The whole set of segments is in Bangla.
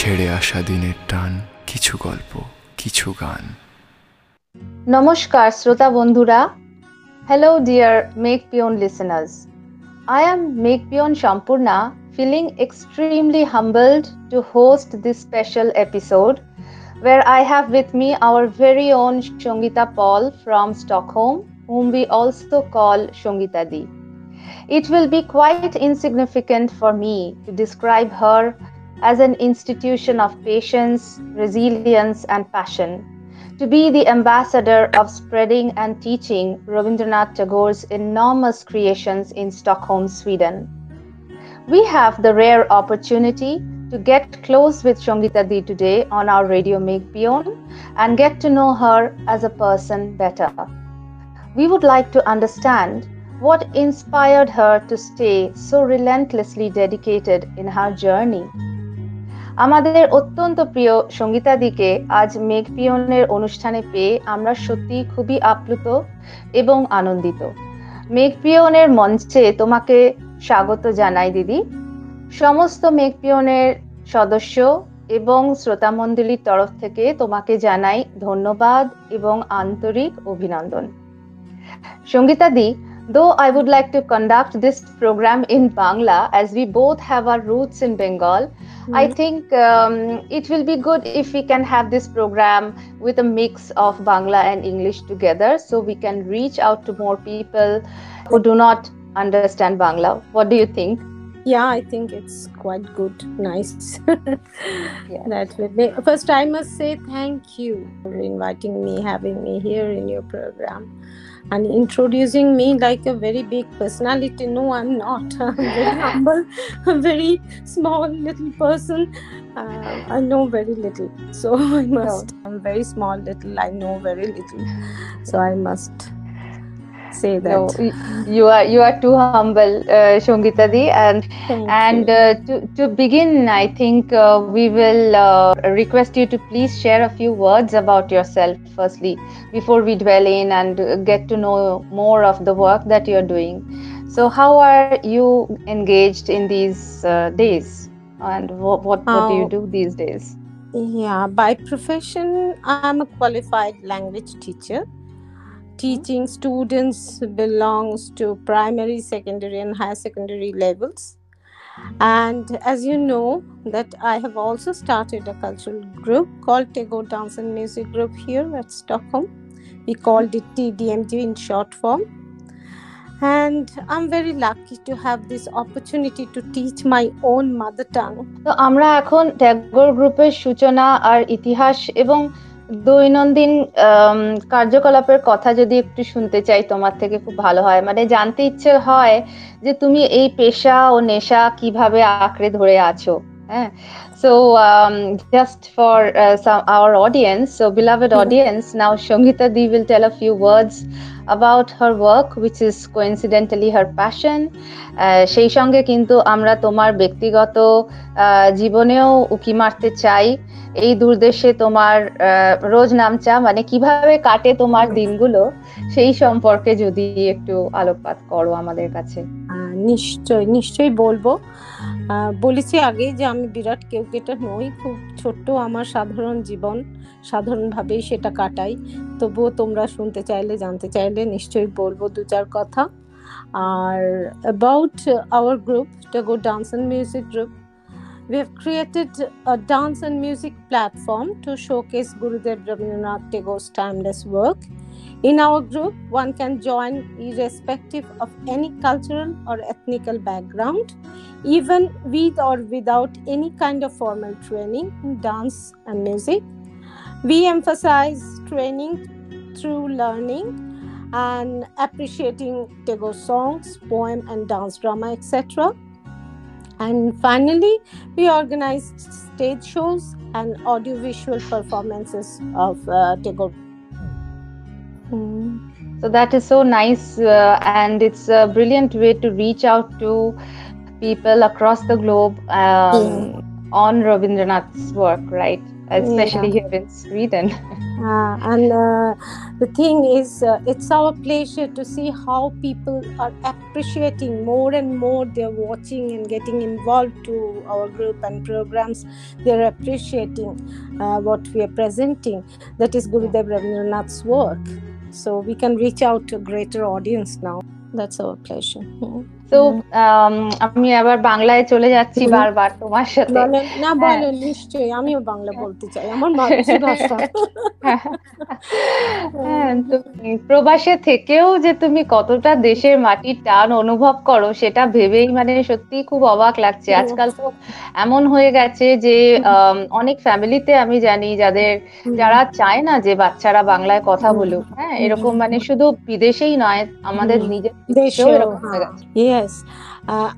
ছেড়ে আসা দিনের টান কিছু গল্প কিছু গান নমস্কার শ্রোতা বন্ধুরা hello dear Megpion listeners I am Megpion Shampurna, feeling extremely humbled to host this special episode where I have with me our very own Shongita Paul from Stockholm, whom we also call Shongita Di. It will be quite insignificant for me to describe her as an institution of patience, resilience, and passion to be the ambassador of spreading and teaching Rabindranath Tagore's enormous creations in Stockholm, Sweden. We have the rare opportunity to get close with Shongita Di today on our Radio Make Beyond and get to know her as a person better. We would like to understand what inspired her to stay so relentlessly dedicated in her journey. আমাদের অত্যন্ত প্রিয় সঙ্গীতাদিকে আজ মেঘ পিয়নের অনুষ্ঠানে পেয়ে আমরা সত্যি খুবই আপ্লুত এবং আনন্দিত। মেঘ পিয়নের মঞ্চে তোমাকে স্বাগত জানাই, দিদি। সমস্ত মেঘ পিয়নের সদস্য এবং শ্রোতামণ্ডলীর তরফ থেকে তোমাকে জানাই ধন্যবাদ এবং আন্তরিক অভিনন্দন। সঙ্গীতাদি Though I would like to conduct this program in Bangla, as we both have our roots in Bengal, mm-hmm. I think um, it will be good if we can have this program with a mix of Bangla and English together so we can reach out to more people who do not understand Bangla. What do you think? Yeah, I think it's quite good, nice. yeah. That will be. First, I must say thank you for inviting me, having me here in your program and introducing me like a very big personality. No, I'm not. I'm very humble, a very small little person. Uh, I know very little. So I must. I'm very small little. I know very little. So I must say that. No, you are you are too humble, uh, Shongita Di. And Thank and uh, to to begin, I think uh, we will uh, request you to please share a few words about yourself. Firstly, before we dwell in and get to know more of the work that you're doing. So, how are you engaged in these uh, days, and what what, what do you do these days? Yeah, by profession, I'm a qualified language teacher. Teaching students belongs to primary, secondary, and higher secondary levels. And as you know, that I have also started a cultural group called Tego Dance and Music Group here at Stockholm. We called it TDMG in short form. And I'm very lucky to have this opportunity to teach my own mother tongue. তো আমরা এখন ট্যাগোর গ্রুপের সূচনা আর ইতিহাস এবং দৈনন্দিন কার্যকলাপের কথা যদি একটু শুনতে চাই তোমার থেকে, খুব ভালো হয়। মানে জানতে ইচ্ছে হয় যে তুমি এই পেশা ও নেশা কীভাবে আঁকড়ে ধরে আছো হ্যাঁ? So um, just for uh, some our audience so beloved Mhm. audience now Shongita Di will tell a few words about her work which is coincidentally her passion সেই সঙ্গে কিন্তু আমরা তোমার ব্যক্তিগত জীবনেও উকি মারতে চাই এই দূরদেশে তোমার রোজ নামচা মানে কীভাবে কাটে তোমার দিনগুলো সেই সম্পর্কে যদি একটু আলোকপাত করো আমাদের কাছে নিশ্চয় নিশ্চয়ই বলব আহ, বলেছি আগে যে আমি বিরাট কেউ কেটা নই, খুব ছোট্ট আমার সাধারণ জীবন সাধারণভাবেই সেটা কাটাই। তবুও তোমরা শুনতে চাইলে, জানতে চাইলে নিশ্চয়ই বলব দু চার কথা। আর about our group Tagore dance and music group We have created a dance and music platform to showcase Gurudev Rabindranath Tagore's timeless work. In our group, one can join irrespective of any cultural or ethnical background, even with or without any kind of formal training in dance and music. We emphasize training through learning and appreciating Tagore songs, poem, and dance drama, etc. And finally, we organized stage shows and audiovisual performances of uh, Tagore. So that is so nice, uh, and it's a brilliant way to reach out to people across the globe um, on Rabindranath's work, right? especially here in Sweden. Uh, and uh, the thing is, uh, it's our pleasure to see how people are appreciating more and more. They're watching and getting involved to our group and programs. They're appreciating uh, what we are presenting. That is Gurudev Rabindranath's work. So we can reach out to a greater audience now. That's our pleasure. Mhm. তো আমি আবার বাংলায় চলে যাচ্ছি বারবার তোমার সাথে। না বলেন নিশ্চয়ই। আমিও বাংলা বলতে চাই আমার মাতৃভাষা। হ্যাঁ, প্রবাসে থেকেও যে তুমি কতটা দেশের মাটির টান অনুভব করো সেটা ভেবেই মানে সত্যি খুব অবাক লাগছে। আজকাল তো এমন হয়ে গেছে যে অনেক ফ্যামিলিতে আমি জানি যাদের যারা চায় না যে বাচ্চারা বাংলায় কথা। বলুক হ্যাঁ এরকম মানে শুধু বিদেশেই নয় আমাদের নিজের they show. Yes.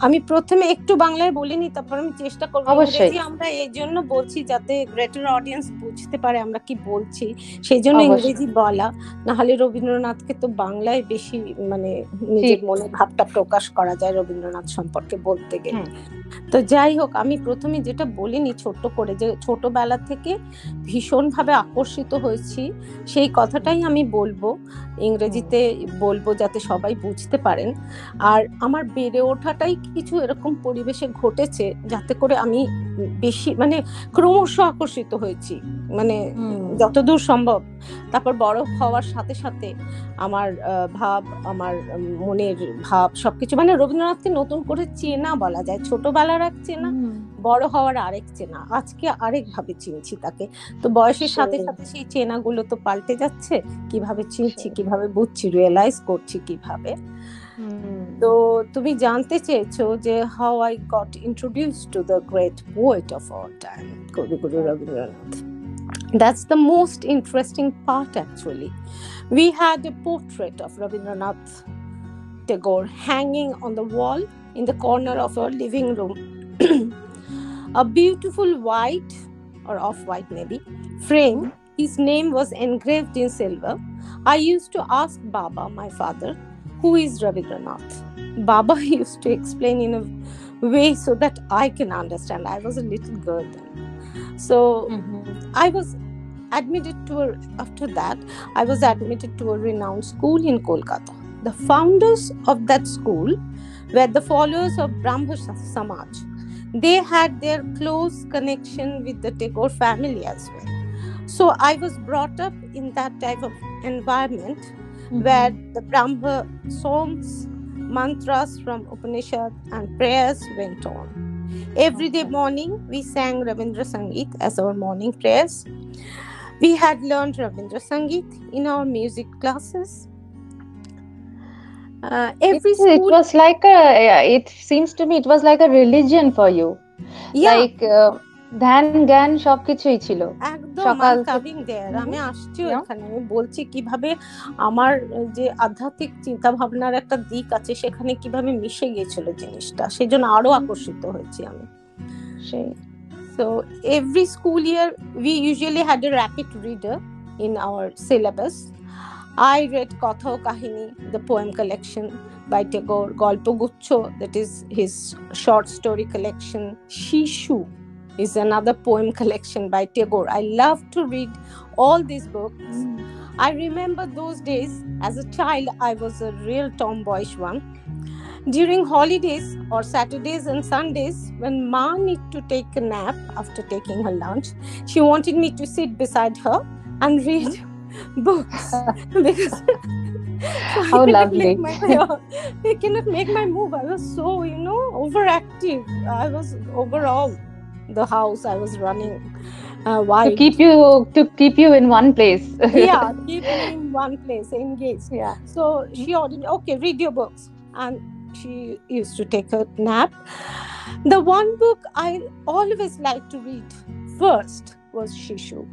আমি প্রথমে একটু বাংলায় বলিনি তারপর আমি চেষ্টা করব। অবশ্যই। আমরা এই জন্য বলছি যাতে গ্রেটার অডিয়েন্স বুঝতে পারে আমরা কি বলছি। সেই জন্য ইংরেজি বলা। না হলে রবীন্দ্রনাথকে তো বাংলায় বেশি মানে নিজের। মনে ভাবটা প্রকাশ করা যায় রবীন্দ্রনাথ সম্পর্কে বলতে গেলে। তো যাই হোক আমি প্রথমে যেটা বলিনি ছোট্ট করে যে ছোটবেলা থেকে ভীষণভাবে আকর্ষিত হয়েছি সেই কথাটাই আমি বলব। ইংরেজিতে বলব যাতে সবাই বুঝতে পারেন। আর আমার বেড়ে ওঠাটাই কিছু এরকম পরিবেশে ঘটেছে যাতে করে আমি বেশি মানে ক্রমশ আকর্ষিত হয়েছি। মানে যতদূর সম্ভব। তারপর বড় হওয়ার সাথে সাথে আমার ভাব আমার মনের ভাব সবকিছু মানে রবীন্দ্রনাথকে নতুন করে চেনা বলা যায়। ছোটবেলার এক চেনা বড় হওয়ার আরেক চেনা। আজকে আরেক ভাবে চিনছি তাকে। তো বয়সের সাথে সাথে সেই চেনাগুলো তো পাল্টে যাচ্ছে। কীভাবে চিনছি। কীভাবে বুঝছি রিয়েলাইজ করছি কীভাবে। তো তুমি জানতে চেয়েছো যে how I got introduced to the great poet of all time Kabiguru Rabindranath That's the most interesting part, actually. We had a portrait of Rabindranath Tagore hanging on the wall in the corner of our living room. a beautiful white or off white, maybe, frame. His name was engraved in silver. I used to ask Baba, my father, who is Rabindranath? Baba used to explain in a way so that I can understand. I was a little girl then. So Mhm. I was admitted to a, after that I was admitted to a renowned school in Kolkata. The founders of that school were the followers of Brahma Samaj. They had their close connection with the Tagore family as well. So I was brought up in that type of environment where the Brahma songs, mantras from Upanishad, and prayers went on. Every day morning, we sang Ravindra Sangeet as our morning prayers. We had learned Ravindra Sangeet in our music classes. Uh, every it, it was like a it seems to me it was like a religion for you yeah, like uh, ধ্যান জ্ঞান সবকিছুই ছিল। সকাল দেয়ার আমি আসছি ওখানে আমি বলছি কীভাবে আমার যে আধ্যাত্মিক চিন্তা ভাবনার একটা দিক আছে সেখানে কীভাবে মিশে গিয়েছিল জিনিসটা। সেই জন্য আরও আকর্ষিত হয়েছি আমি। সেই। So every school year we usually had a rapid reader in our syllabus I read কথা ও the poem collection by Tagore Galpaguchchha that is his short story collection Shishu is another poem collection by Tagore. I love to read all these books. Mm. I remember those days as a child, I was a real tomboyish one. During holidays or Saturdays and Sundays, when Ma need to take a nap after taking her lunch, she wanted me to sit beside her and read mm-hmm. books because I How cannot lovely. Make my, I cannot make my move. I was so, you know, overactive. I was overall the house. I was running uh, why to keep you to keep you in one place yeah, keep me in one place, engaged. yeah So she ordered, okay, read your books. And she used to take a nap. The one book I always liked to read first was Shishu.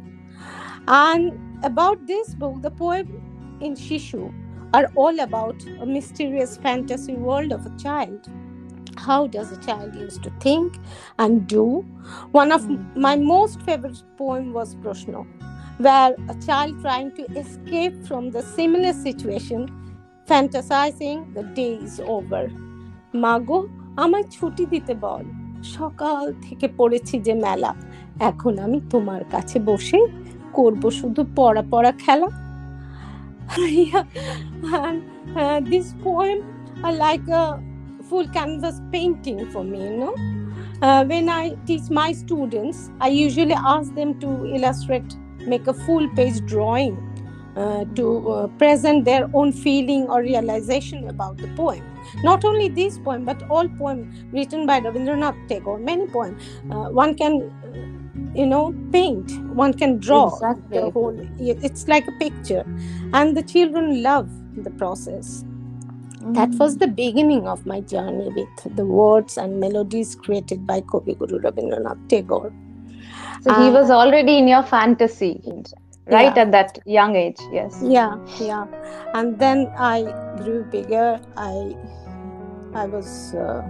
And about this book, the poem in Shishu are all about a mysterious fantasy world of a child. How does a child used to think and do? One of Mm. my most favorite poem was Proshno, where a child trying to escape from the similar situation, fantasizing the day is over. মাগো আমায় ছুটি দিতে বল সকাল থেকে পড়েছি যে মেলা এখন আমি তোমার কাছে বসে করব শুধু পড়া পড়া খেলা this poem like a full canvas painting for me you know. Uh, when i teach my students i usually ask them to illustrate make a full page drawing uh, to uh, present their own feeling or realization about the poem. Not only this poem but all poem written by rabindranath tagore many poem uh, one can you know paint one can draw Exactly. the whole it's like a picture. And the children love the process that was the beginning of my journey with the words and melodies created by Kavi Guru Rabindranath Tagore. So he Uh, was already in your fantasy, right Yeah. at that young age. Yes. Yeah, yeah. And then I grew bigger. I I was uh,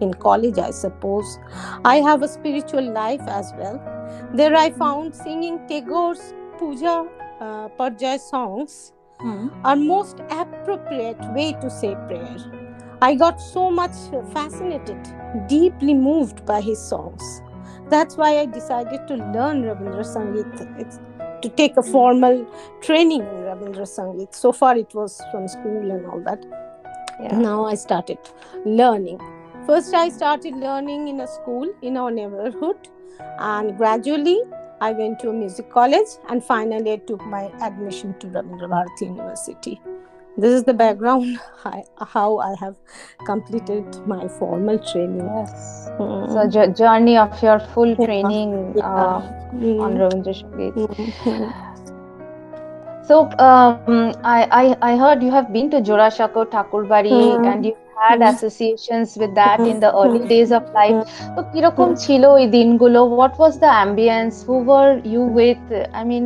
in college, I suppose. I have a spiritual life as well. There I found singing Tagore's puja uh, parjay songs Hmm. are most appropriate way to say prayer. I got so much fascinated, deeply moved by his songs. That's why I decided to learn Rabindra Sangeet. It's to take a formal training in Rabindra Sangeet. So far, it was from school and all that. Yeah. Now I started learning. First, I started learning in a school in our neighborhood, and gradually, I went to a music college, and finally, I took my admission to Rabindra Bharati University. This is the background I, how I have completed my formal training. Yes. Mm. So jo- journey of your full training Yeah. uh, Mm. on Ravindra Sangeet. Mhm. So um, I, I I heard you have been to Jorashako Thakurbari Hmm. and you had Hmm. associations with that in the early Hmm. days of life. তো কিরকম ছিল ওই দিনগুলো? What was the ambience? Who were you with? I mean,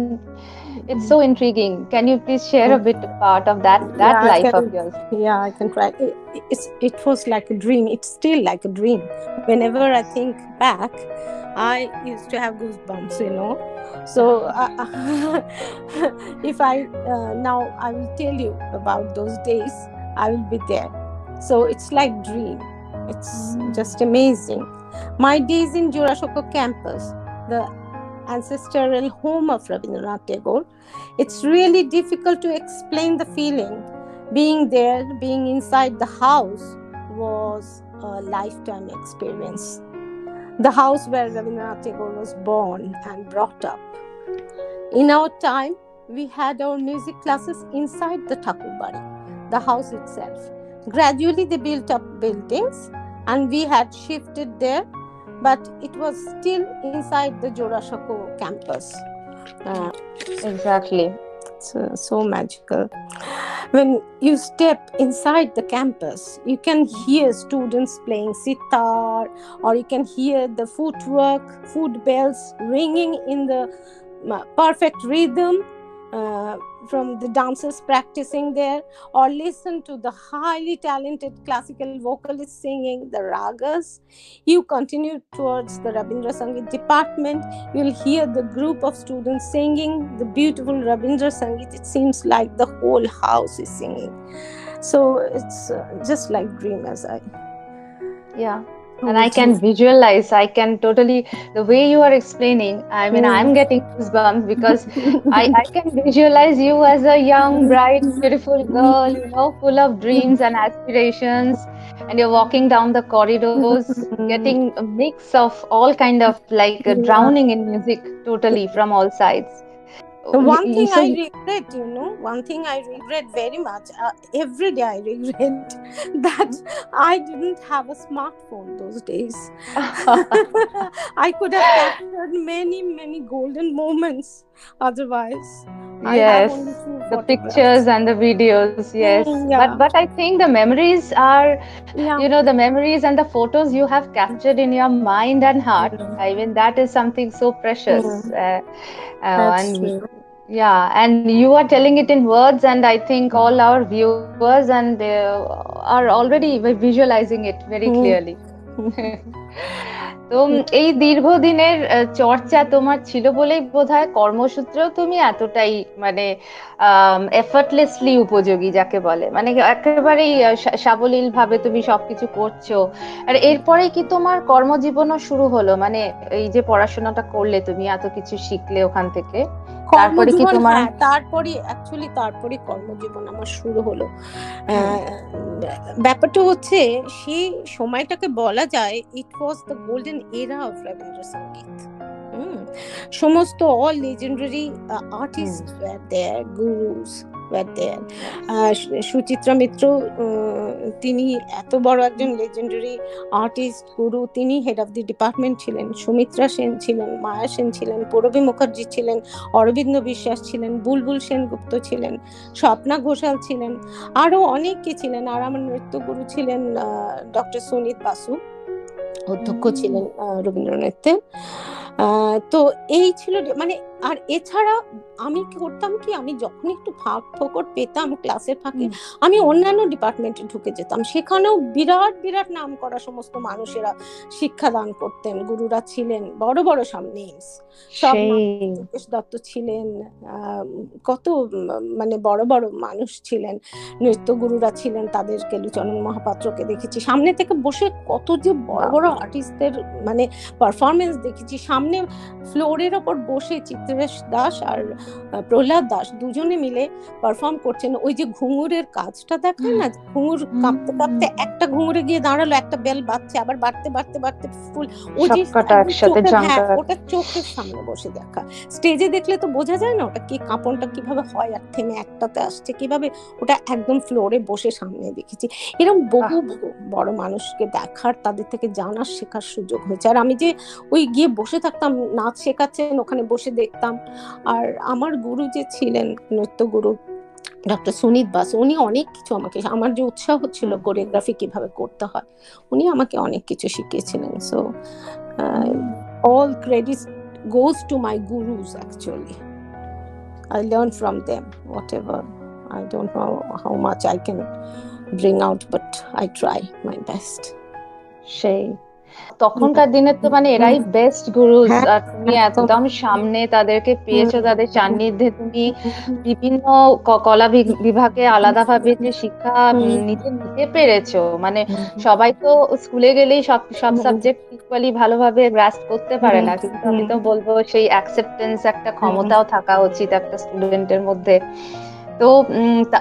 it's so intriguing. Can you please share a bit part of that that Yeah, I life can- of yours? Yeah, I can try. It, it's, it was like a dream. It's still like a dream. Whenever I think back, I used to have goosebumps, you know. So uh, if I uh, now I will tell you about those days, I will be there. So it's like dream. It's Mm. just amazing. My days in Jurashoko campus, the ancestral home of Rabindranath Tagore, it's really difficult to explain the feeling being there, being inside the house was a lifetime experience. The house where Rabindranath Tagore was born and brought up. In our time, we had our music classes inside the Thakurbari, the house itself. Gradually, they built up buildings and we had shifted there, but it was still inside the Jorashako campus. Uh, Exactly. so, so magical. When you step inside the campus, you can hear students playing sitar, or you can hear the footwork, foot bells ringing in the uh, perfect rhythm uh, from the dancers practicing there, or listen to the highly talented classical vocalists singing the ragas. You continue towards the Rabindra Sangeet department, you'll hear the group of students singing the beautiful Rabindra Sangeet. It seems like the whole house is singing. So it's uh, just like dream as I. Yeah. And I can visualize, I can totally, the way you are explaining, I mean, Mm. I'm getting goosebumps because I, I can visualize you as a young, bright, beautiful girl, you know, full of dreams and aspirations. And you're walking down the corridors, getting a mix of all kind of like uh, drowning in music totally from all sides. The one thing so I regret, you know, one thing I regret very much, uh, every day I regret that I didn't have a smartphone those days. I could have captured many, many golden moments otherwise. Yes, the pictures and the videos, yes. Mm, yeah. But but I think the memories are Yeah. you know the memories and the photos you have captured in your mind and heart Mm. i mean that is something so precious Mm. uh, and true. yeah and you are telling it in words and i think all our viewers and uh, are already visualizing it very Mm. clearly তো এই দীর্ঘদিনের চর্চা তোমার ছিল বলেই বোধ হয় কর্মসূত্রেও তুমি এতটাই মানে এফার্টলেসলি উপযোগী যাকে বলে। মানে একেবারেই সাবলীল ভাবে তুমি সবকিছু করছ। আর এরপরে কি তোমার কর্মজীবনও শুরু হলো? মানে এই যে পড়াশোনাটা করলে তুমি এত কিছু শিখলে ওখান থেকে? তারপরে কি তোমার- হ্যাঁ তারপরে অ্যাকচুয়ালি তারপরে কর্মজীবন আমার শুরু হলো। ব্যাপারটা হচ্ছে সেই সময়টাকে বলা যায় it was the golden era of Rabindra Sangeet hmm সমস্ত all legendary artist their gurus were there Suchitra Mitra তিনি এত বড় একজন লেজেন্ডারি আর্টিস্ট গুরু তিনি হেড অফ দি ডিপার্টমেন্ট ছিলেন সুমিত্রা সেন ছিলেন মায়া সেন ছিলেন পূরবী মুখার্জি ছিলেন অরবিন্দ বিশ্বাস ছিলেন বুলবুল সেনগুপ্ত ছিলেন স্বপ্না ঘোষাল ছিলেন আরও অনেকে ছিলেন। আর আমার নৃত্যগুরু ছিলেন ডক্টর সুনীত বাসু অধ্যক্ষ ছিলেন আহ, রবীন্দ্র নৃত্যের আহ, তো এই ছিল মানে আর এছাড়া আমি করতাম কি আমি যখন একটু ফাঁক ফোকর পেতাম ক্লাসের ফাঁকে আমি অন্যান্য ডিপার্টমেন্টে ঢুকে যেতাম। সেখানেও বিরাট বিরাট নাম করা সমস্ত মানুষেরা শিক্ষাদান করতেন। গুরুরা ছিলেন বড় বড় সব নেমস সব যোগেশ দত্ত ছিলেন আহ, কত মানে বড় বড় মানুষ ছিলেন নৃত্য গুরুরা ছিলেন তাদের কেলুচরণ মহাপাত্রকে দেখেছি। সামনে থেকে বসে কত যে বড় বড় আর্টিস্টদের মানে পারফরমেন্স দেখেছি। সামনে ফ্লোরের ওপর বসে চিত্রেশ দাস আর প্রহ্লাদ দাস দুজনে মিলে পারফর্ম করছেন। ওই যে ঘুঙুরের কাজটা দেখায় না? ঘুঙুর কাঁপতে কাঁপতে একটা ঘুঙুরে গিয়ে দাঁড়াল একটা বেল বাজছে আবার বাড়তে বাড়তে বাড়তে ফুল ও যে হ্যাঁ, ওটা চোখের সামনে বসে দেখা। স্টেজে দেখলে তো বোঝা যায় না ওটা কি কাঁপনটা কীভাবে হয় আর থেমে একটাতে আসছে কীভাবে? ওটা একদম ফ্লোরে বসে সামনে দেখেছি। এরকম বহু! বড় মানুষকে দেখার তাদের থেকে জানার শেখার সুযোগ হয়েছে। আর আমি যে ওই গিয়ে বসে থাকতাম নাচ শেখাচ্ছেন ওখানে বসে দেখতাম। আর আমার গুরু যে ছিলেন নৃত্য গুরু ডক্টর সুনীত বাস উনি অনেক কিছু আমাকে আমার যে উৎসাহ ছিল কোরিওগ্রাফি কীভাবে করতে হয় উনি আমাকে অনেক কিছু শিখিয়েছিলেন। So all credit goes to my gurus actually. I learn from them whatever. I don't know how much i can bring out but i try my best. সেই তখনকার দিনে তো মানে এরাই বেস্ট হ্যাঁ, তুমি একদম। সামনে তাদেরকে পেয়েছ তাদের সান্নিধ্যে তুমি বিভিন্ন কলা বিভাগে আলাদাভাবে যে শিক্ষা। নিজে নিতে পেরেছ। মানে সবাই তো স্কুলে গেলেই সব সব সাবজেক্ট ইকুয়ালি ভালোভাবে গ্রাস্প করতে পারে না। কিন্তু আমি তো বলব সেই অ্যাকসেপ্টেন্স একটা ক্ষমতাও থাকা উচিত একটা স্টুডেন্টের মধ্যে। তো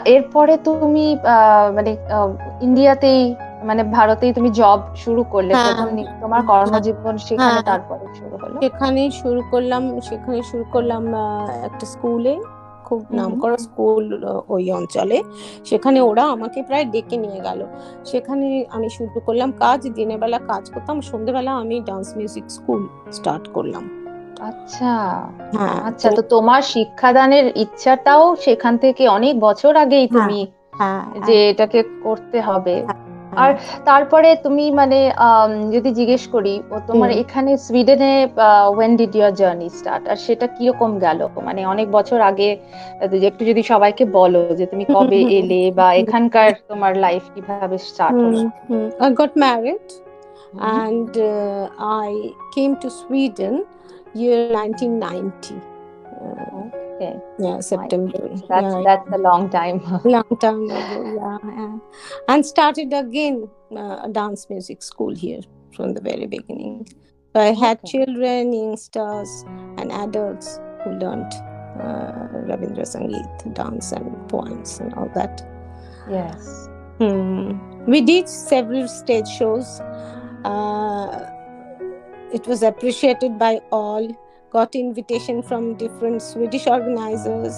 এরপরে তুমি আহ, মানে ইন্ডিয়াতেই মানে ভারতেই তুমি জব শুরু করলে হ্যাঁ। প্রথম তোমার কর্মজীবন সেখানে হ্যাঁ। তারপরে শুরু হলো সেখানে শুরু করলাম সেখানে শুরু করলাম একটা স্কুলে খুব হুম। নামকরা স্কুল ওই অঞ্চলে সেখানে ওরা আমাকে প্রায় ডেকে নিয়ে গেল সেখানে আমি শুরু করলাম কাজ দিনের বেলা কাজ করতাম সন্ধ্যেবেলা আমি ডান্স মিউজিক স্কুল স্টার্ট করলাম আচ্ছা হ্যাঁ আচ্ছা তো তোমার শিক্ষাদানের ইচ্ছাটাও সেখান থেকে অনেক বছর আগেই হ্যাঁ, তুমি হ্যাঁ যে এটাকে করতে হবে হ্যাঁ। আর তারপরে তুমি মানে যদি জিজ্ঞেস করি ও তোমার এখানে সুইডেনে when did your journey start আর সেটা কীরকম গেল? মানে অনেক বছর আগে একটু যদি সবাইকে বলো যে তুমি কবে এলে বা এখানকার তোমার লাইফ কীভাবে স্টার্ট হলো? got married and uh, I came to Sweden year 1990. Uh, Okay. yeah, September. That's yeah, that's a long time. long time ago. Yeah, and started again uh, a dance music school here from the very beginning. So I had Okay. children, youngsters, and adults who learned uh, Rabindra Sangeet, dance, and poems, and all that. Yes. Hmm. We did several stage shows. Uh, it was appreciated by all. Got invitation from different Swedish organizers.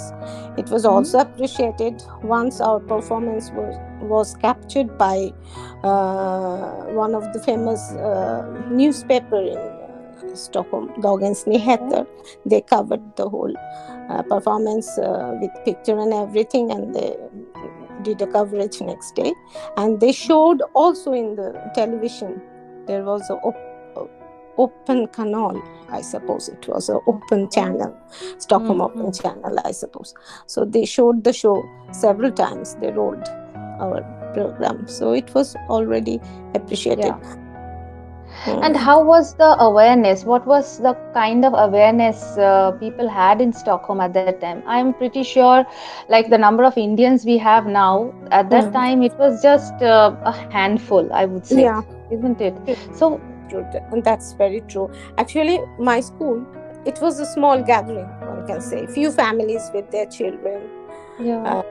It was also appreciated once our performance was was captured by uh, one of the famous uh, newspaper in uh, Stockholm, Dagens Nyheter. They covered the whole uh, performance uh, with picture and everything, and they did a coverage next day and they showed also in the television there was a op- open canal i suppose it was an open channel stockholm Mhm. open channel i suppose so they showed the show several times they rolled our program so it was already appreciated Yeah. And how was the awareness? What was the kind of awareness uh, people had in Stockholm at that time? I'm pretty sure, like the number of Indians we have now, at that Mm. time it was just uh, a handful, I would say, yeah isn't it? So, true. And that's very true. Actually, my school, it was a small gathering, one can say. Few families with their children. yeah. Uh,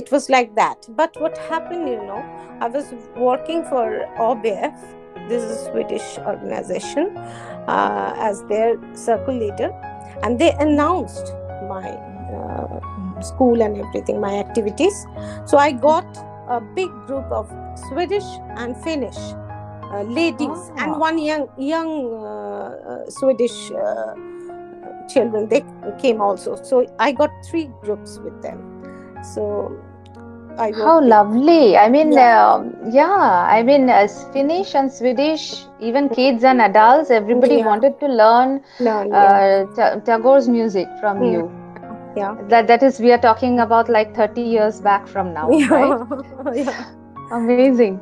It was like that. But what happened, you know, I was working for OBF, this is a Swedish organization, uh, as their circle leader, and they announced my uh, school and everything, my activities. So I got a big group of Swedish and Finnish uh, ladies Ah. and one young young uh, uh, Swedish uh, children. They came also. So I got three groups with them. So I How lovely. I mean, Yeah. um, yeah, I mean, uh, Finnish and Swedish, even kids and adults, everybody Yeah. wanted to learn learn, uh, Ta- Tagore's music from Mm. you. yeah. That that is, we are talking about like 30 years back from now, right? yeah. Amazing,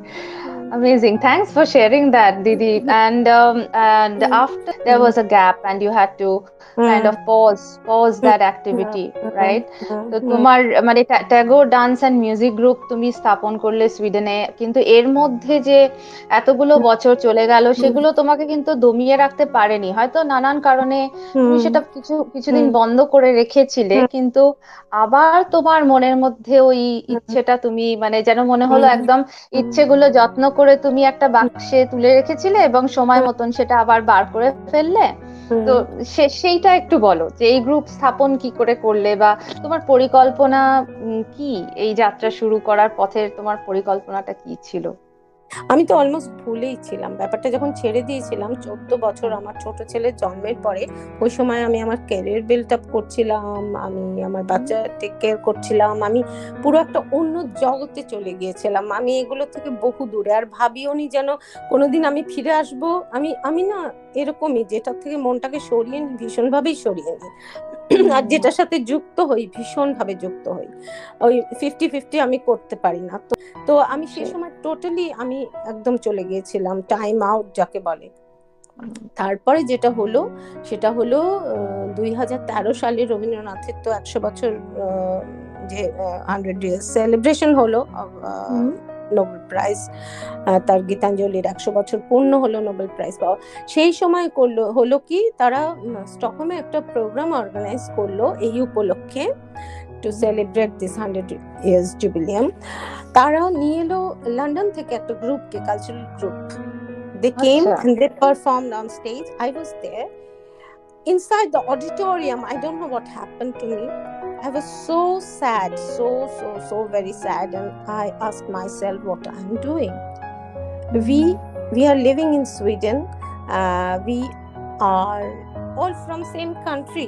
amazing. Thanks for sharing that, Didi. And um, and Mm. after there was a gap, and you had to kind of pause pause that activity, right? তো তোমার মানে Tagore dance and music group তুমি স্থাপন করলে সুইডেনে কিন্তু এর মধ্যে যে এতগুলো বছর চলে গেল সেগুলো তোমাকে কিন্তু দমিয়ে রাখতে পারেনি। হয়তো নানান কারণে তুমি সেটা কিছু কিছুদিন বন্ধ করে রেখেছিলে কিন্তু আবার তোমার মনের মধ্যে ওই ইচ্ছেটা তুমি মানে যেন মনে হলো একদম ইচ্ছেগুলো যত্ন করে তুমি একটা বাক্সে তুলে রেখেছিলে এবং সময় মতন সেটা আবার বার করে ফেললে? তো সে- সেইটা একটু বলো যে এই গ্রুপ স্থাপন কি করে করলে বা তোমার পরিকল্পনা কি এই যাত্রা শুরু করার পথে তোমার পরিকল্পনাটা কি ছিল? আমি তো অলমোস্ট ভুলেই ছিলাম। ব্যাপারটা যখন ছেড়ে দিয়েছিলাম, চোদ্দ বছর আমার ছোট ছেলের জন্মের পরে, ওই সময় আমি আমার ক্যারিয়ার বিল্ড আপ করছিলাম, আমি আমার বাচ্চা টেক কেয়ার করছিলাম, আমি পুরো একটা অন্য জগতে চলে গিয়েছিলাম। আমি এগুলো থেকে বহু দূরে। আর ভাবিও নি যেন কোনোদিন আমি ফিরে আসব। আমি আমি না এরকমই, যেটার থেকে মনটাকে সরিয়ে নি, ভীষণভাবেই সরিয়ে নি। আর যেটার সাথে যুক্ত হই ভীষণভাবে যুক্ত হই ওই ফিফটি ফিফটি আমি করতে পারি না তো তো আমি সেই Okay. সময় টোটালি আমি একদম চলে গিয়েছিলাম টাইম আউট যাকে বলে তারপরে যেটা হলো সেটা হলো দুই হাজার তেরো সালে রবীন্দ্রনাথের তো একশো বছর যে হান্ড্রেড ইয়ার্স সেলিব্রেশন হলো। নোবেল প্রাইজ তার গীতাঞ্জলির একশো বছর পূর্ণ হলো নোবেল প্রাইজ পাওয়া। সেই সময় করল হলো কি তারা স্টকহোমে একটা প্রোগ্রাম অর্গানাইজ করল এই উপলক্ষে to celebrate this hundred years jubilee তারা নিয়ে এলো লন্ডন থেকে একটা গ্রুপকে cultural group they came they performed on stage i was there inside the auditorium i don't know what happened to me i was so sad so so so very sad and i asked myself what i'm doing. We we are living in sweden. Uh, we are all from same country.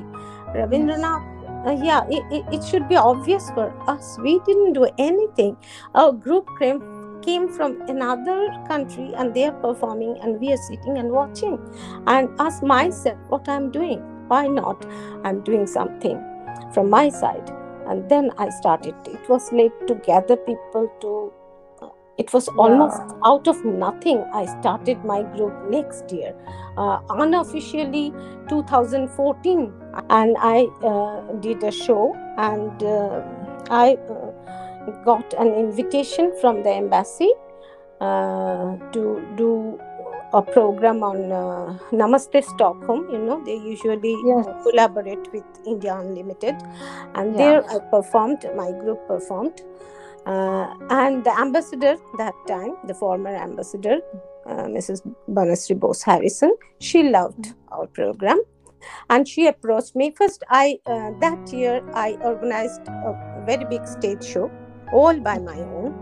Rabindranath uh, yeah it, it, it should be obvious for us. We didn't do anything. Our group came came from another country and they are performing and we are sitting and watching. And ask myself what i'm doing. Why not? I'm doing something from my side. And then i started it was like to gather people to it was almost out of nothing i started my group next year. Uh, unofficially 2014 and i uh, did a show and uh, i uh, got an invitation from the embassy uh, to do a program on uh, Namaste Stockholm. You know, they usually Yes. collaborate with India Unlimited, and Yeah. there I performed. My group performed, uh, and the ambassador that time, the former ambassador, uh, Mrs. Banasri Bose Harrison, she loved our program, and she approached me. First, I uh, that year I organized a very big stage show all by my own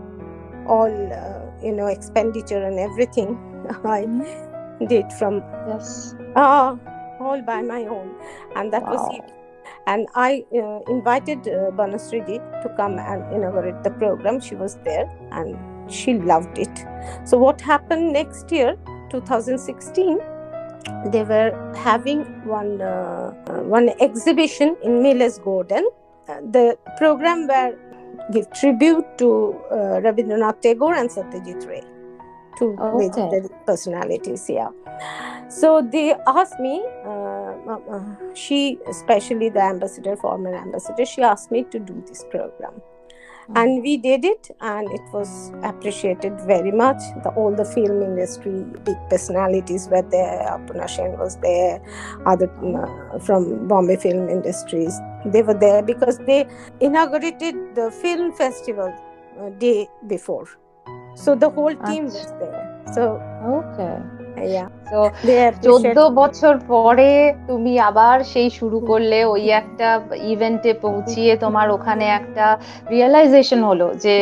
all uh, you know expenditure and everything i did from Yes. uh, all by my own and that was it and i uh, invited uh, banasri ji to come and inaugurate the program she was there and she loved it so what happened next year 2016 they were having one uh, uh, one exhibition in Miller's Garden. Uh, the program were give tribute to uh, Rabindranath Tagore and Satyajit Ray. Two Okay. personalities. Yeah. So they asked me, uh, she, especially the ambassador, former ambassador, she asked me to do this program. And we did it, and it was appreciated very much. The, all the film industry, big personalities were there. Apuna Sen was there, other uh, from Bombay film industries. They were there because they inaugurated the film festival uh, day before. So the whole team was there. So তো চোদ্দ বছর পরে তুমি আবার সেই শুরু করলে ওই একটা ইভেন্টে পৌঁছিয়ে তোমার ওখানে একটা রিয়েলাইজেশন হলো যে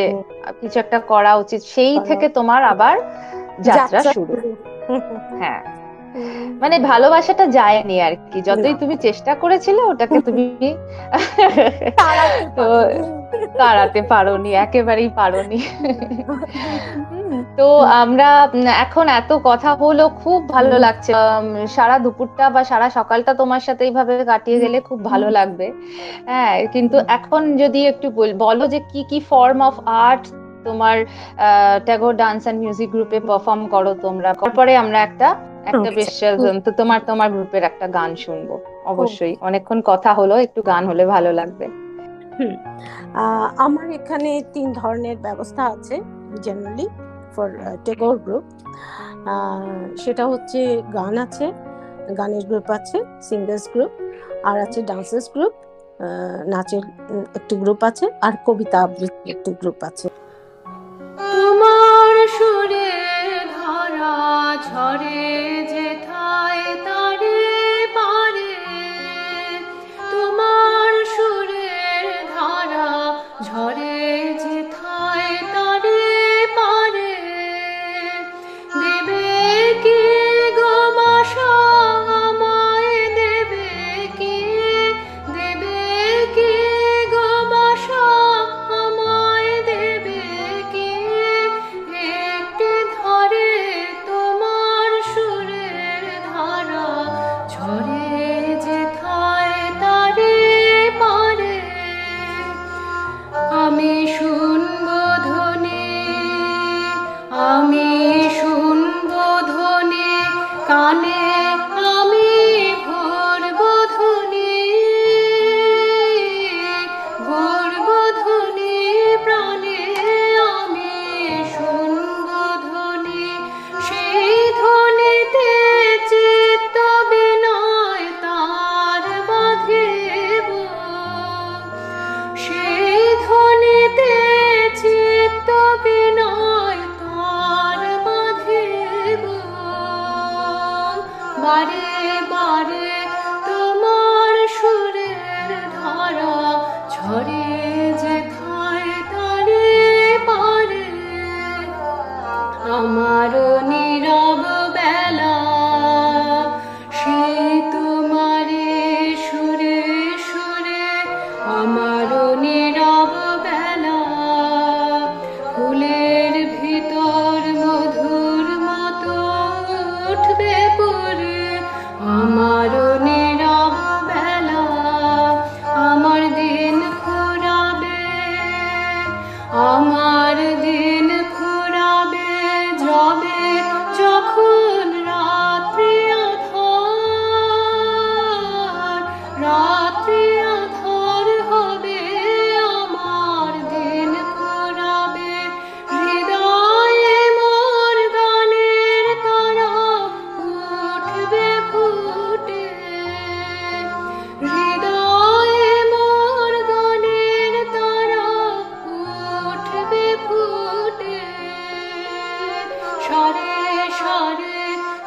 কিছু একটা করা উচিত। সেই থেকে তোমার আবার যাত্রা শুরু। হ্যাঁ। মানে ভালোবাসাটা যায়নি আর কি। যতই তুমি চেষ্টা করেছিলে ওটাকে তুমি তো। তাড়াতে পারোনি একেবারেই পারোনি। তো আমরা এখন এত কথা হলো খুব ভালো লাগছে। সারা দুপুরটা বা সারা সকালটা তোমার সাথে এইভাবে কাটিয়ে গেলে খুব ভালো লাগবে। হ্যাঁ কিন্তু এখন যদি একটু বল- বলো যে কি কি ফর্ম অফ আর্ট তোমার ট্যাগোর ডান্স অ্যান্ড মিউজিক গ্রুপে পারফর্ম করো তোমরা? তারপরে আমরা একটা একটা. বেশ তো তোমার তোমার গ্রুপের একটা গান শুনব অবশ্যই। অনেকক্ষণ কথা হলো একটু গান হলে ভালো লাগবে। আমার এখানে তিন ধরনের ব্যবস্থা আছে জেনারেলি ফর টেগোর গ্রুপ সেটা হচ্ছে গান আছে গানের গ্রুপ আছে সিঙ্গার্স গ্রুপ আর আছে ডান্সার্স গ্রুপ নাচের একটি গ্রুপ আছে আর কবিতা আবৃত্তির একটি গ্রুপ আছে। তোমার সুরে ধরা ঝরে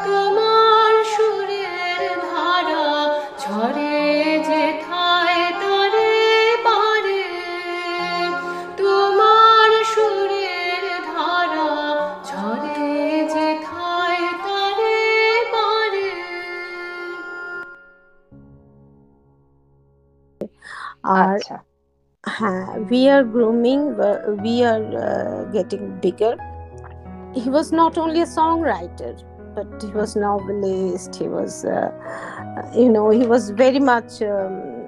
তোমার সুরের ধারা ঝরে যেথায় তারে পারে। তোমার সুরের ধারা ঝরে যেথায় তারে পারে। আর আচ্ছা। হ্যাঁ we are grooming uh, we are uh, getting bigger he was not only a songwriter but he was novelist he was uh, you know he was very much um,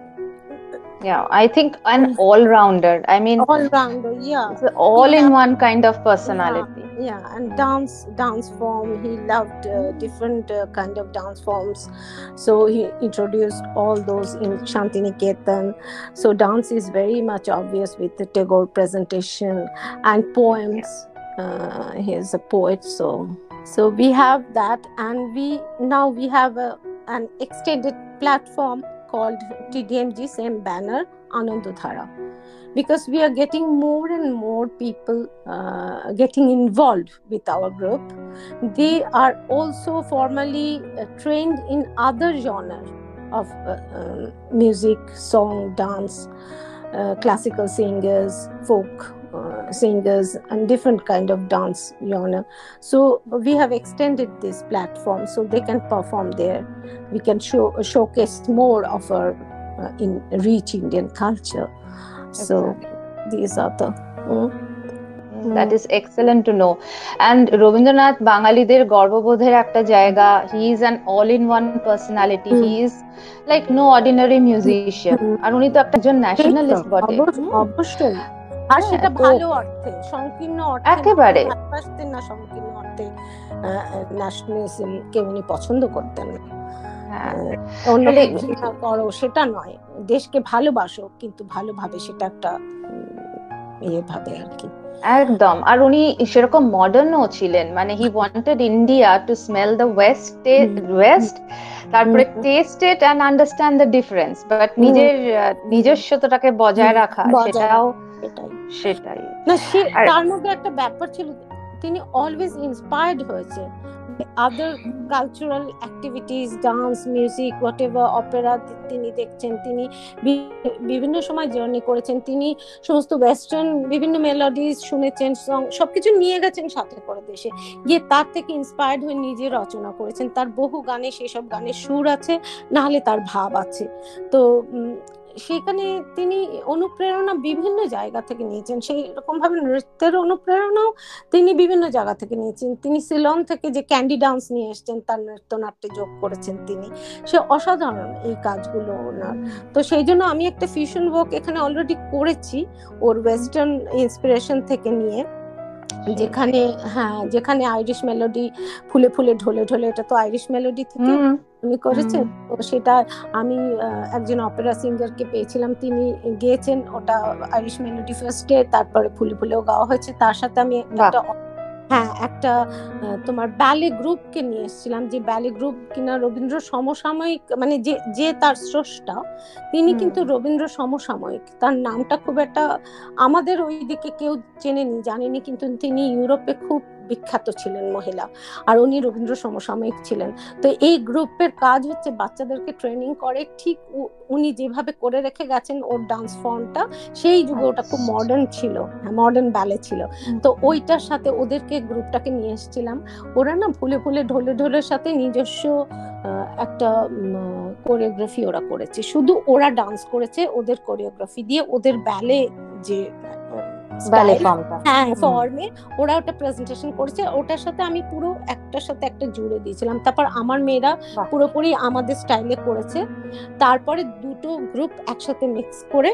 yeah i think an all-rounder. I mean all rounder yeah all-in-one kind of personality. Yeah and dance dance form he loved uh, different uh, kind of dance forms. So he introduced all those in shantiniketan so dance is very much obvious with the tagore presentation and poems uh, he is a poet so so we have that and we now we have a, an extended platform called tdmg same banner anandodhara because we are getting more and more people uh, getting involved with our group. They are also formally uh, trained in other genre of uh, um, music song dance uh, classical singers folk uh, singers and different kind of dance genre so we have extended this platform so they can perform there we can show showcase more of our uh, in rich indian culture so these are the mm, that is excellent to know and Rabindranath বাঙালিদের গর্ববোধের একটা জায়গা he is an all in one personality hmm. He is like no ordinary musician hmm. আর উনি তো একজন ন্যাশনালিস্ট বটে অবশ্য- হুম। অবশ্যই আর হ্যাঁ, সেটা ভালো অর্থে সংকীর্ণ অর্থে একেবারে। না সংকীর্ণ অর্থে ন্যাশনালিজম কে উনি পছন্দ করতেন না। হ্যাঁ। অন্যকে ঘৃণা করো সেটা নয় দেশকে ভালোবাসো কিন্তু ভালোভাবে সেটা একটা ইয়ে ভাবে আর কি। একদম। আর উনি সেরকম মডার্নও ছিলেন মানে he wanted India to smell the west west তারপরে। Taste it and understand the difference but নিজের নিজস্বতাটাকে বজায় রাখা সেটাও এটাই সেটাই। না সে তার মধ্যে একটা ব্যাপার ছিল তিনি অলওয়েজ ইন্সপায়ার্ড হয়েছে। Other cultural activities dance music whatever opera তিনি দেখছেন তিনি বিভিন্ন সময় জার্নি করেছেন তিনি সমস্ত ওয়েস্টার্ন বিভিন্ন মেলোডিজ শুনেছেন সং সবকিছু নিয়ে গেছেন সাথে করে দেশে। গিয়ে তার থেকে ইন্সপায়ার্ড হয়ে নিজে রচনা করেছেন। তার বহু গানে সেসব গানের সুর আছে না হলে তার ভাব আছে। তো সেখানে তিনি অনুপ্রেরণা বিভিন্ন জায়গা থেকে নিয়েছেন। সেই রকম ভাবে নৃত্যের অনুপ্রেরণাও তিনি বিভিন্ন জায়গা থেকে নিয়েছেন। তিনি সিলন থেকে যে ক্যান্ডি ডান্স নিয়ে এসেছেন, তার নৃত্যনাট্যে যোগ করেছেন তিনি। সে অসাধারণ এই কাজগুলো ওনার। তো সেই জন্য আমি একটা ফিউশন ওয়ার্ক এখানে অলরেডি করেছি, ওর ওয়েস্টার্ন ইন্সপিরেশন থেকে নিয়ে। যেখানে হ্যাঁ যেখানে আইরিশ মেলোডি ফুলে ফুলে ঢলে ঢলে, এটা তো আইরিশ মেলোডি থেকে উনি করেছেন তো সেটা আমি একজন অপেরা সিঙ্গারকে পেয়েছিলাম। তিনি গেয়েছেন ওটা আইরিশ মেলোডি ফার্স্টে তারপরে ফুলে ফুলেও গাওয়া হয়েছে। তার সাথে আমি একটা হ্যাঁ একটা তোমার ব্যালে গ্রুপকে নিয়ে এসেছিলাম। যে ব্যালে গ্রুপ কিনা রবীন্দ্র সমসাময়িক মানে যে যে তার স্রষ্টা তিনি কিন্তু রবীন্দ্র সমসাময়িক। তার নামটা খুব একটা আমাদের ওইদিকে কেউ চেনেনি জানেনি। কিন্তু তিনি ইউরোপে খুব বিখ্যাত ছিলেন মহিলা আর উনি রবীন্দ্র সমসাময়িক ছিলেন। তো এই গ্রুপের কাজ হচ্ছে বাচ্চাদেরকে ট্রেনিং করে। ঠিক উনি যেভাবে করে রেখে গেছেন ওর ডান্স ফর্মটা সেই যুগে ওটা খুব। মডার্ন ছিল মডার্ন ব্যালে ছিল। তো ওইটার সাথে ওদেরকে গ্রুপটাকে নিয়ে এসেছিলাম। ওরা না ভুলে ভুলে ঢোলে ঢোলের সাথে নিজস্ব একটা কোরিওগ্রাফি ওরা করেছে। শুধু ওরা ডান্স করেছে, ওদের কোরিওগ্রাফি দিয়ে ওদের ব্যালে যে ব্যালে ফর্মটা হ্যাঁ ফর্মে ওরা ওটা প্রেজেন্টেশন করেছে। ওটার সাথে আমি পুরো একটার সাথে একটা জুড়ে দিয়েছিলাম। তারপর আমার মেয়েরা পুরোপুরি আমাদের স্টাইলে করেছে। তারপরে দুটো গ্রুপ একসাথে মিক্স করে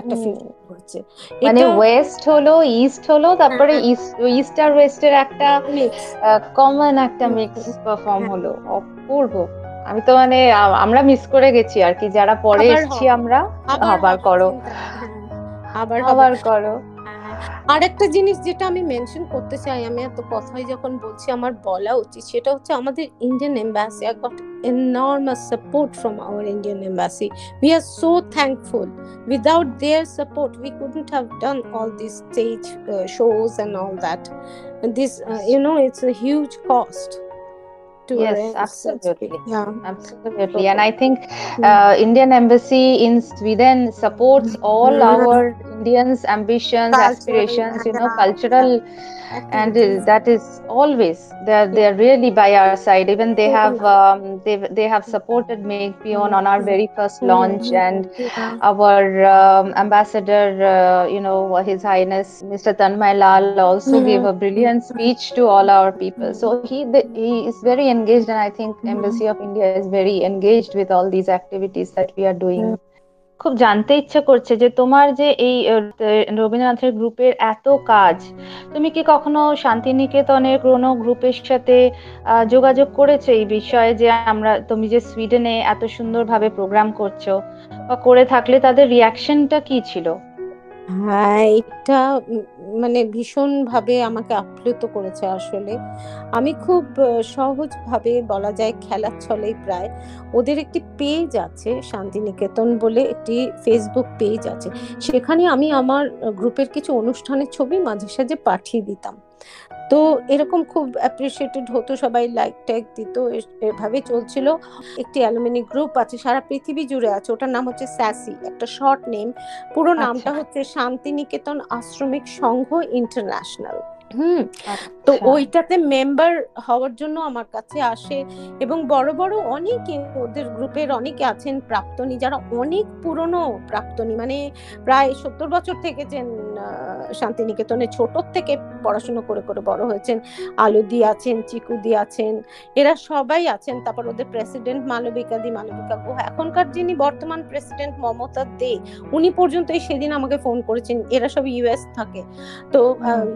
একটা ফিল্ম করেছে। মানে ওয়েস্ট হলো ইস্ট হলো তারপরে ইস্ট আর ওয়েস্টের একটা কমন একটা মিক্স পারফর্ম হ্যাঁ। হলো। অপূর্ব। আমি তো মানে আমরা মিস করে গেছি আর কি। যারা পরে এসেছি আমরা আবার করো। হ্যাঁ, আবার। আবার করো। আর একটা জিনিস যেটা আমি মেনশন করতে চাই, আমি এত কথাই যখন বলছি আমার বলা উচিত, সেটা হচ্ছে আমাদের Indian embassy I got enormous support from our Indian embassy we are so thankful without their support we couldn't have done all this stage shows and all that this you know it's huge cost To Yes, arrange such- absolutely. Yeah. Absolutely, and I think uh, Indian embassy in Sweden supports all Mm. our Indians' ambitions, Cultural, aspirations. You know, yeah, cultural, and uh, that is always they're they're really by our side. Even they have um, they they have supported Make Pion on our very first launch, and our um, ambassador, uh, you know, His Highness Mr. Tanmay Lal also gave a brilliant speech to all our people. So he the, he is very engaged, and I think. Embassy of India is very engaged with all these activities that we are doing. খুব জানতে ইচ্ছা করছে যে তোমার যে এই রবীন্দ্রনাথের গ্রুপের এত কাজ, তুমি কি কখনো শান্তিনিকেতনের কোনো গ্রুপের সাথে যোগাযোগ করেছ এই বিষয়ে যে আমরা, তুমি যে সুইডেনে এত সুন্দরভাবে প্রোগ্রাম করছ? বা করে থাকলে তাদের রিয়াকশনটা কি ছিল? হ্যাঁ এটা মানে ভীষণভাবে আমাকে আপ্লুত করেছে আসলে। আমি খুব সহজভাবে বলা যায় খেলার ছলেই প্রায়। ওদের একটি পেজ আছে, শান্তিনিকেতন বলে একটি ফেসবুক পেজ আছে। সেখানে আমি আমার গ্রুপের কিছু অনুষ্ঠানের ছবি মাঝে সাঝে পাঠিয়ে দিতাম। তো এরকম খুব অ্যাপ্রিসিয়েটেড হতো সবাই লাইক ট্যাগ দিত এভাবে চলছিল। একটি অ্যালুমিনি গ্রুপ আছে সারা পৃথিবী জুড়ে আছে ওটার নাম হচ্ছে স্যাসি একটা শর্ট নেম পুরো নামটা আচ্ছা। হচ্ছে শান্তিনিকেতন আশ্রমিক সংঘ ইন্টারন্যাশনাল হুম তো আচ্ছা। ওইটাতে মেম্বার হওয়ার জন্য আমার কাছে আসে এবং বড় বড় অনেকে ওদের গ্রুপের অনেকে আছেন প্রাক্তনী যারা অনেক পুরনো প্রাক্তনী মানে প্রায় সত্তর বছর থেকেছেন আহ, শান্তিনিকেতনে ছোট থেকে পড়াশোনা করে করে বড় হয়েছেন। আলুদি আছেন চিকুদি আছেন এরা সবাই আছেন। তারপর ওদের প্রেসিডেন্ট মালবিকা দি মালবিকা গুহা। এখনকার যিনি বর্তমান প্রেসিডেন্ট মমতা দে উনি পর্যন্ত সেদিন আমাকে ফোন করেছেন। এরা সব ইউএস থাকে। তো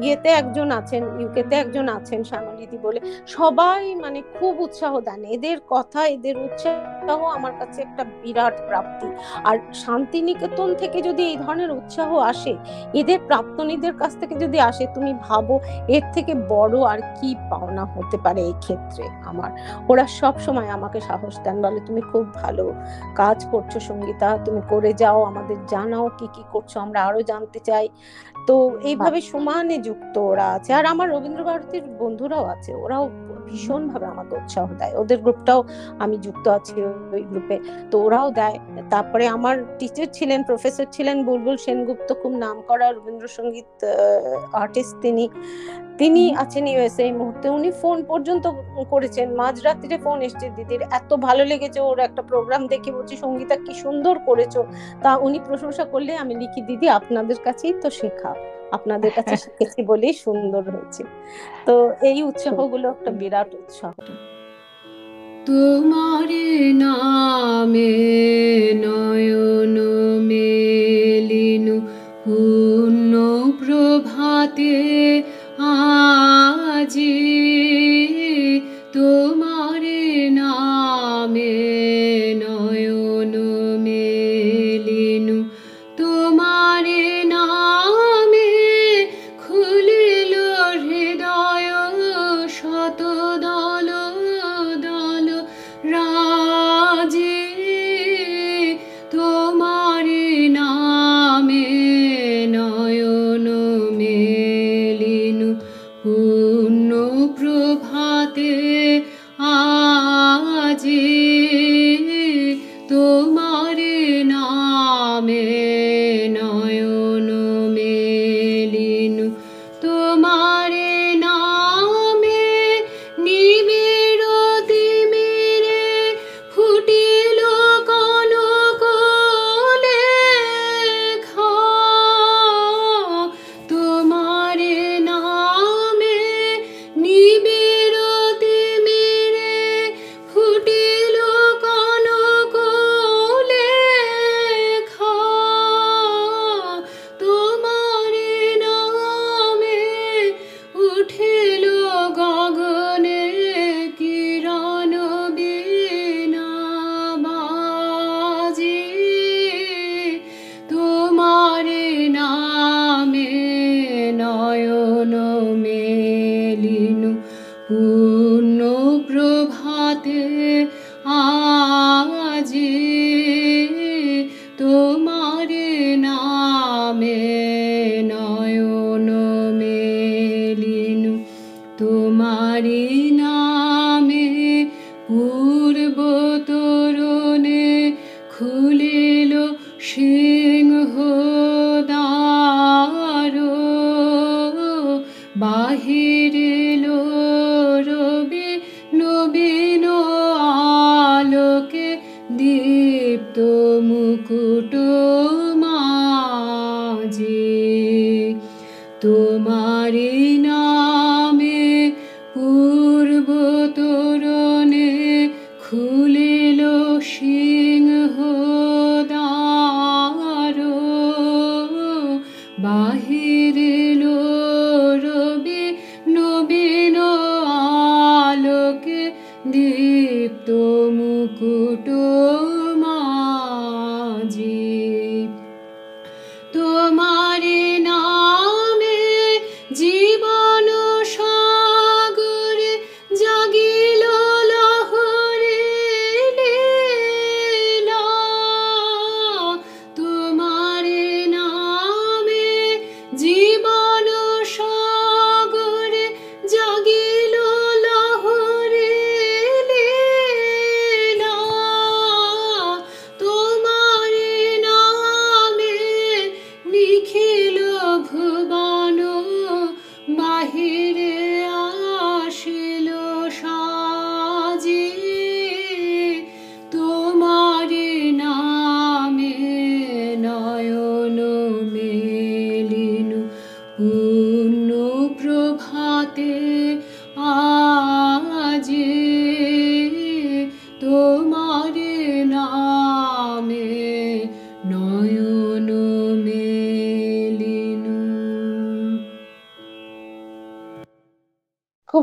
ইয়েতে একজন আছেন ইউকেতে একজন আছেন শ্যামলিদি বলে সবাই মানে খুব উৎসাহ দেন। এদের কথা, এদের উৎসাহ আমার কাছে একটা বিরাট প্রাপ্তি। আর শান্তিনিকেতন থেকে যদি এই ধরনের উৎসাহ আসে, এদের প্রাপ্তনীদের কাছ থেকে যদি আসে, তুমি ভাবো এর থেকে বড় আর কি পাওনা হতে পারে এই ক্ষেত্রে আমার। ওরা সব সময় আমাকে সাহস দেন, বলে তুমি খুব ভালো কাজ করছ সঙ্গীতা, তুমি করে যাও, আমাদের জানাও কি কি করছ, আমরা আরও জানতে চাই। তো এইভাবে সমানে যুক্ত ওরা আছে। আর আমার রবীন্দ্র ভারতীর বন্ধুরাও আছে ওরাও ভীষণ ভাবে আমাকে উৎসাহ দেয়। ওদের গ্রুপটাও আমি যুক্ত আছি ওই গ্রুপে। তো ওরাও দেয়। তারপরে আমার টিচার ছিলেন প্রফেসর ছিলেন বুলবুল সেনগুপ্ত খুব নাম করা রবীন্দ্রসঙ্গীত আর্টিস্ট তিনি। তিনি। আছেন ইউএসএ এই মুহূর্তে। উনি ফোন পর্যন্ত করেছেন। মাঝরাত্রিরে ফোন এসছে দিদির। এত ভালো লেগেছে ওর একটা প্রোগ্রাম দেখে। বলছি সঙ্গীতা কি সুন্দর করেছ। তা উনি প্রশংসা করলে আমি লিখি দিদি আপনাদের কাছেই তো শেখা। আপনাদের কাছে শিখেছি বলেই সুন্দর হয়েছে। তো এই উৎসাহগুলো একটা বিরাট উৎসাহ। তোমার নামে নয়ন মেলিনু পূর্ণ প্রভাতে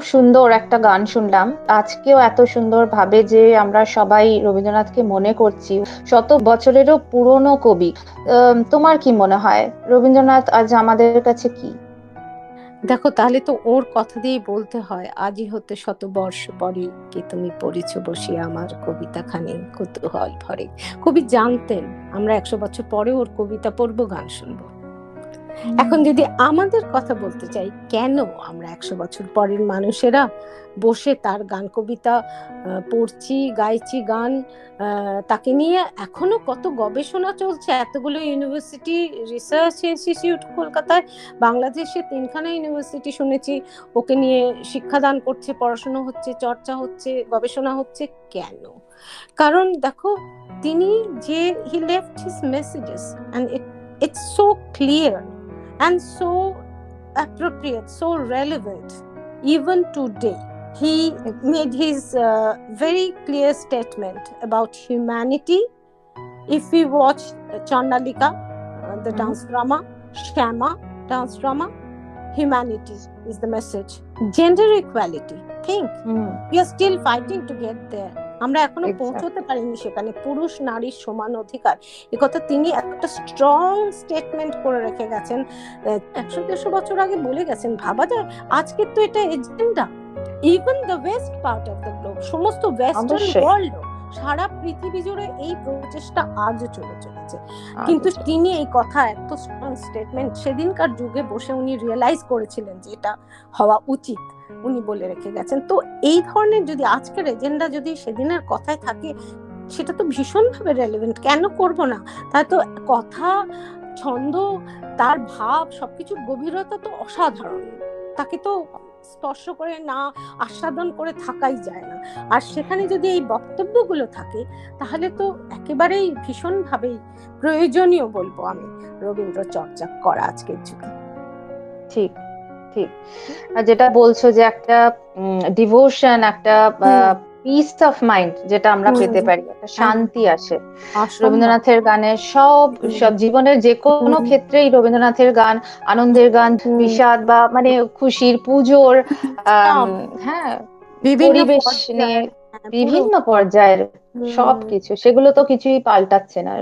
খুব সুন্দর একটা গান শুনলাম। আজকেও এত সুন্দর ভাবে যে আমরা সবাই রবীন্দ্রনাথকে মনে করছি, শত বছরেরও পুরনো কবি। তোমার কি মনে হয়? রবীন্দ্রনাথ আজ আমাদের কাছে কি? দেখো, তাহলে তো ওর কথা দিয়েই বলতে হয়, আজই হতে শত বর্ষ পরে কি তুমি পড়েছ বসে আমার কবিতা খানি কৌতূহল ভরে। কবি জানতেন, আমরা একশো বছর পরে ওর কবিতা পড়ব, গান শুনব। এখন যদি আমাদের কথা বলতে চাই, কেন আমরা একশো বছর পরের মানুষেরা বসে তার গান কবিতা পড়ছি, গাইছি গান তাকে নিয়ে এখনও কত গবেষণা চলছে? এতগুলো ইউনিভার্সিটি, রিসার্চ ইনস্টিটিউট কলকাতায়, বাংলাদেশে তিনখানা ইউনিভার্সিটি শুনেছি, ওকে নিয়ে শিক্ষাদান করছে, পড়াশোনা হচ্ছে, চর্চা হচ্ছে, গবেষণা হচ্ছে, কেন? কারণ দেখো, তিনি যে he left his messages and it it's so clear and so appropriate, so relevant, even today. He made his uh, very clear statement about humanity. If we watch Chandalika, uh, the mm-hmm. dance drama, Shama, dance drama, humanity is the message. Gender equality, think. Mm. We are still fighting to get there আমরা এখনও. পৌঁছতে পারিনি সেখানে পুরুষ নারীর সমান অধিকার এ কথা তিনি একটা স্ট্রং স্টেটমেন্ট করে রেখে গেছেন একশো দেড়শো বছর আগে বলে গেছেন ভাবা যায় আজকের তো এটা agenda even the west part of the globe সমস্ত ওয়েস্টার্ন। ওয়ার্ল্ড সারা পৃথিবী জুড়ে এই প্রচেষ্টা আজও চলে চলেছে। কিন্তু। তিনি এই কথা এত স্ট্রং স্টেটমেন্ট সেদিনকার যুগে বসে উনি রিয়েলাইজ করেছিলেন যে এটা হওয়া উচিত উনি বলে রেখে গেছেন। তো এই ধরনের যদি আজকের এজেন্ডা যদি সেদিনের কথায় থাকে সেটা তো ভীষণভাবে রেলেভেন্ট কেন করব না? তাই তো কথা ছন্দ তার ভাব সবকিছুর গভীরতা তো অসাধারণ। তাকে তো স্পর্শ করে না আস্বাদন করে থাকাই যায় না। আর সেখানে যদি এই বক্তব্যগুলো থাকে তাহলে তো একেবারেই ভীষণভাবেই প্রয়োজনীয় বলব আমি রবীন্দ্র চর্চা করা আজকের যুগে। ঠিক ঠিক। আর যেটা বলছো যে একটা ডিভোশন একটা। পিস অফ মাইন্ড যেটা আমরা পেতে পারি একটা শান্তি আসে। রবীন্দ্রনাথের গানের সব সব জীবনের যে কোনো ক্ষেত্রেই রবীন্দ্রনাথের গান আনন্দের গান। বিষাদ বা মানে খুশির পুজোর হ্যাঁ বিভিন্ন পরিবেশ নিয়ে হ্যাঁ, বিভিন্ন পর্যায়ের। সবকিছু সেগুলো তো কিছুই পাল্টাচ্ছে না।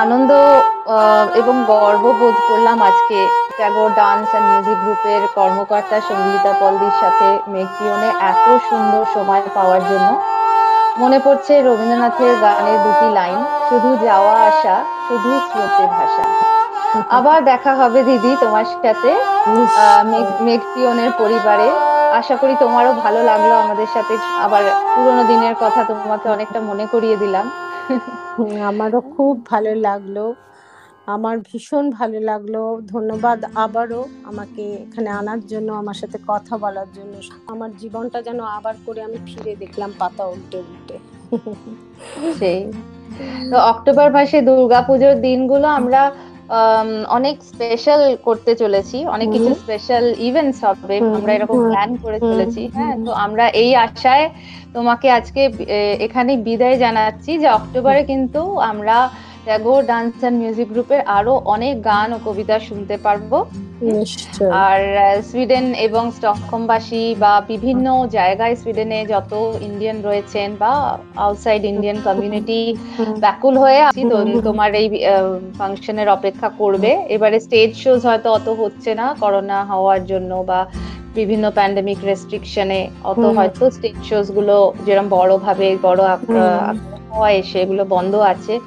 আনন্দ এবং গর্ব বোধ করলাম আজকে ট্যাগোর ডান্স অ্যান্ড মিউজিক গ্রুপের কর্মকর্তা সঙ্গীতা পলদির সাথে মেঘপিয়নে এত সুন্দর সময় পাওয়ার জন্য। মনে পড়ছে রবীন্দ্রনাথের গানের দুটি লাইন শুধু যাওয়া আসা শুধু স্রোতে ভাষা। আবার দেখা হবে দিদি তোমার সাথে মেঘপিয়নের পরিবারে। আশা করি তোমারও ভালো লাগল আমাদের সাথে। আবার পুরোনো দিনের কথা তোমাকে অনেকটা মনে করিয়ে দিলাম। আমারও খুব ভালো লাগল। আমার ভীষণ ভালো লাগল। ধন্যবাদ আবারও আমাকে এখানে আনার জন্য আমার সাথে কথা বলার জন্য। আমার জীবনটা যেন আবার করে আমি ফিরে দেখলাম পাতা উল্টে উল্টে। সেই। তো অক্টোবর মাসে দুর্গাপুজোর দিনগুলো আমরা আম, অনেক স্পেশাল করতে চলেছি অনেক কিছু স্পেশাল ইভেন্টস হবে আমরা এরকম প্ল্যান করে চলেছি হ্যাঁ তো আমরা এই আশায় তোমাকে আজকে এখানে বিদায় জানাচ্ছি যে অক্টোবরে কিন্তু আমরা ট্যাগোর ডান্স অ্যান্ড মিউজিক গ্রুপের আরও অনেক গান ও কবিতা শুনতে পারব। আর সুইডেন এবং স্টকহোমবাসী বা বিভিন্ন জায়গায় সুইডেনে যত ইন্ডিয়ান রয়েছেন বা আউটসাইড ইন্ডিয়ান কমিউনিটি ব্যাকুল হয়ে আছি তো তোমার এই ফাংশনের অপেক্ষা করবে। এবারে স্টেজ শোজ হয়তো অত হচ্ছে না করোনা হওয়ার জন্য বা বিভিন্ন প্যান্ডেমিক রেস্ট্রিকশনে অত হয়তো স্টেজ শোজগুলো যেরকম বড় ভাবে বড় হয় সেগুলো বন্ধ আছে।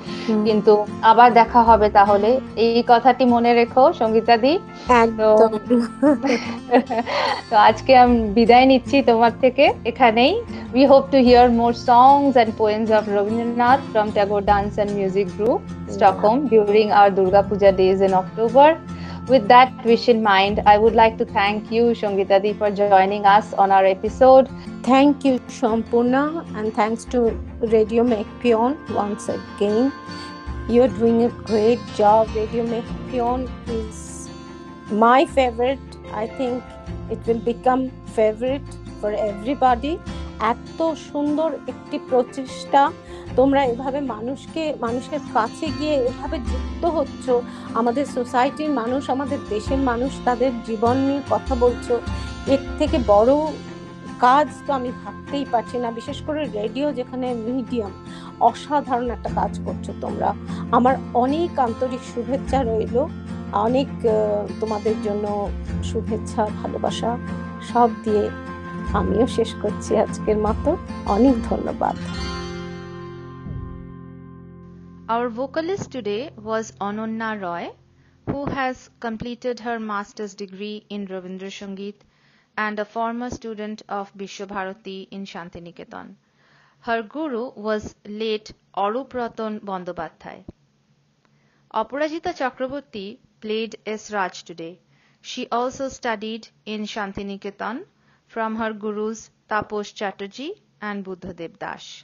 কিন্তু আবার দেখা হবে তাহলে। এই কথাটি মনে রেখো সঙ্গীতা দি। তো আজকে আমি বিদায় নিচ্ছি তোমার থেকে এখানেই। We hope to hear more and poems of Rabindranath from Tagore Dance and Music Group, Stockholm, during our Durga Puja days in October. With that wish in mind, I would like to thank you, Shongita Di, for joining us on our episode. Thank you, Shampuna, and thanks to Radio Mekpion once again. You're doing a great job. Radio Mekpion is my favorite. I think it will become favorite for everybody. এত সুন্দর একটি প্রচেষ্টা। তোমরা এভাবে মানুষকে, মানুষের কাছে গিয়ে এভাবে যুক্ত হচ্ছ। আমাদের সোসাইটির মানুষ, আমাদের দেশের মানুষ তাদের জীবন নিয়ে কথা বলছো। এর থেকে বড় কাজ তো আমি ভাবতেই পারছি না। বিশেষ করে রেডিও যেখানে মিডিয়াম, অসাধারণ একটা কাজ করছ তোমরা। আমার অনেক আন্তরিক শুভেচ্ছা রইল। অনেক তোমাদের জন্য শুভেচ্ছা, ভালোবাসা, সব দিয়ে আমিও শেষ করছি আজকের মতো অনেক ধন্যবাদ Our vocalist today was Ananya Roy, who has completed her master's degree in Ravindra Sangeet and a former student of Bishwabharati in Shantiniketan. Her guru was late Arup Ratan Bandopadhyay. Aparajita Chakraborty played S. Raj today. She also studied in Shantiniketan from her gurus Taposh Chatterjee and Buddhadev Das.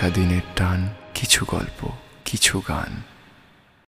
शादी ने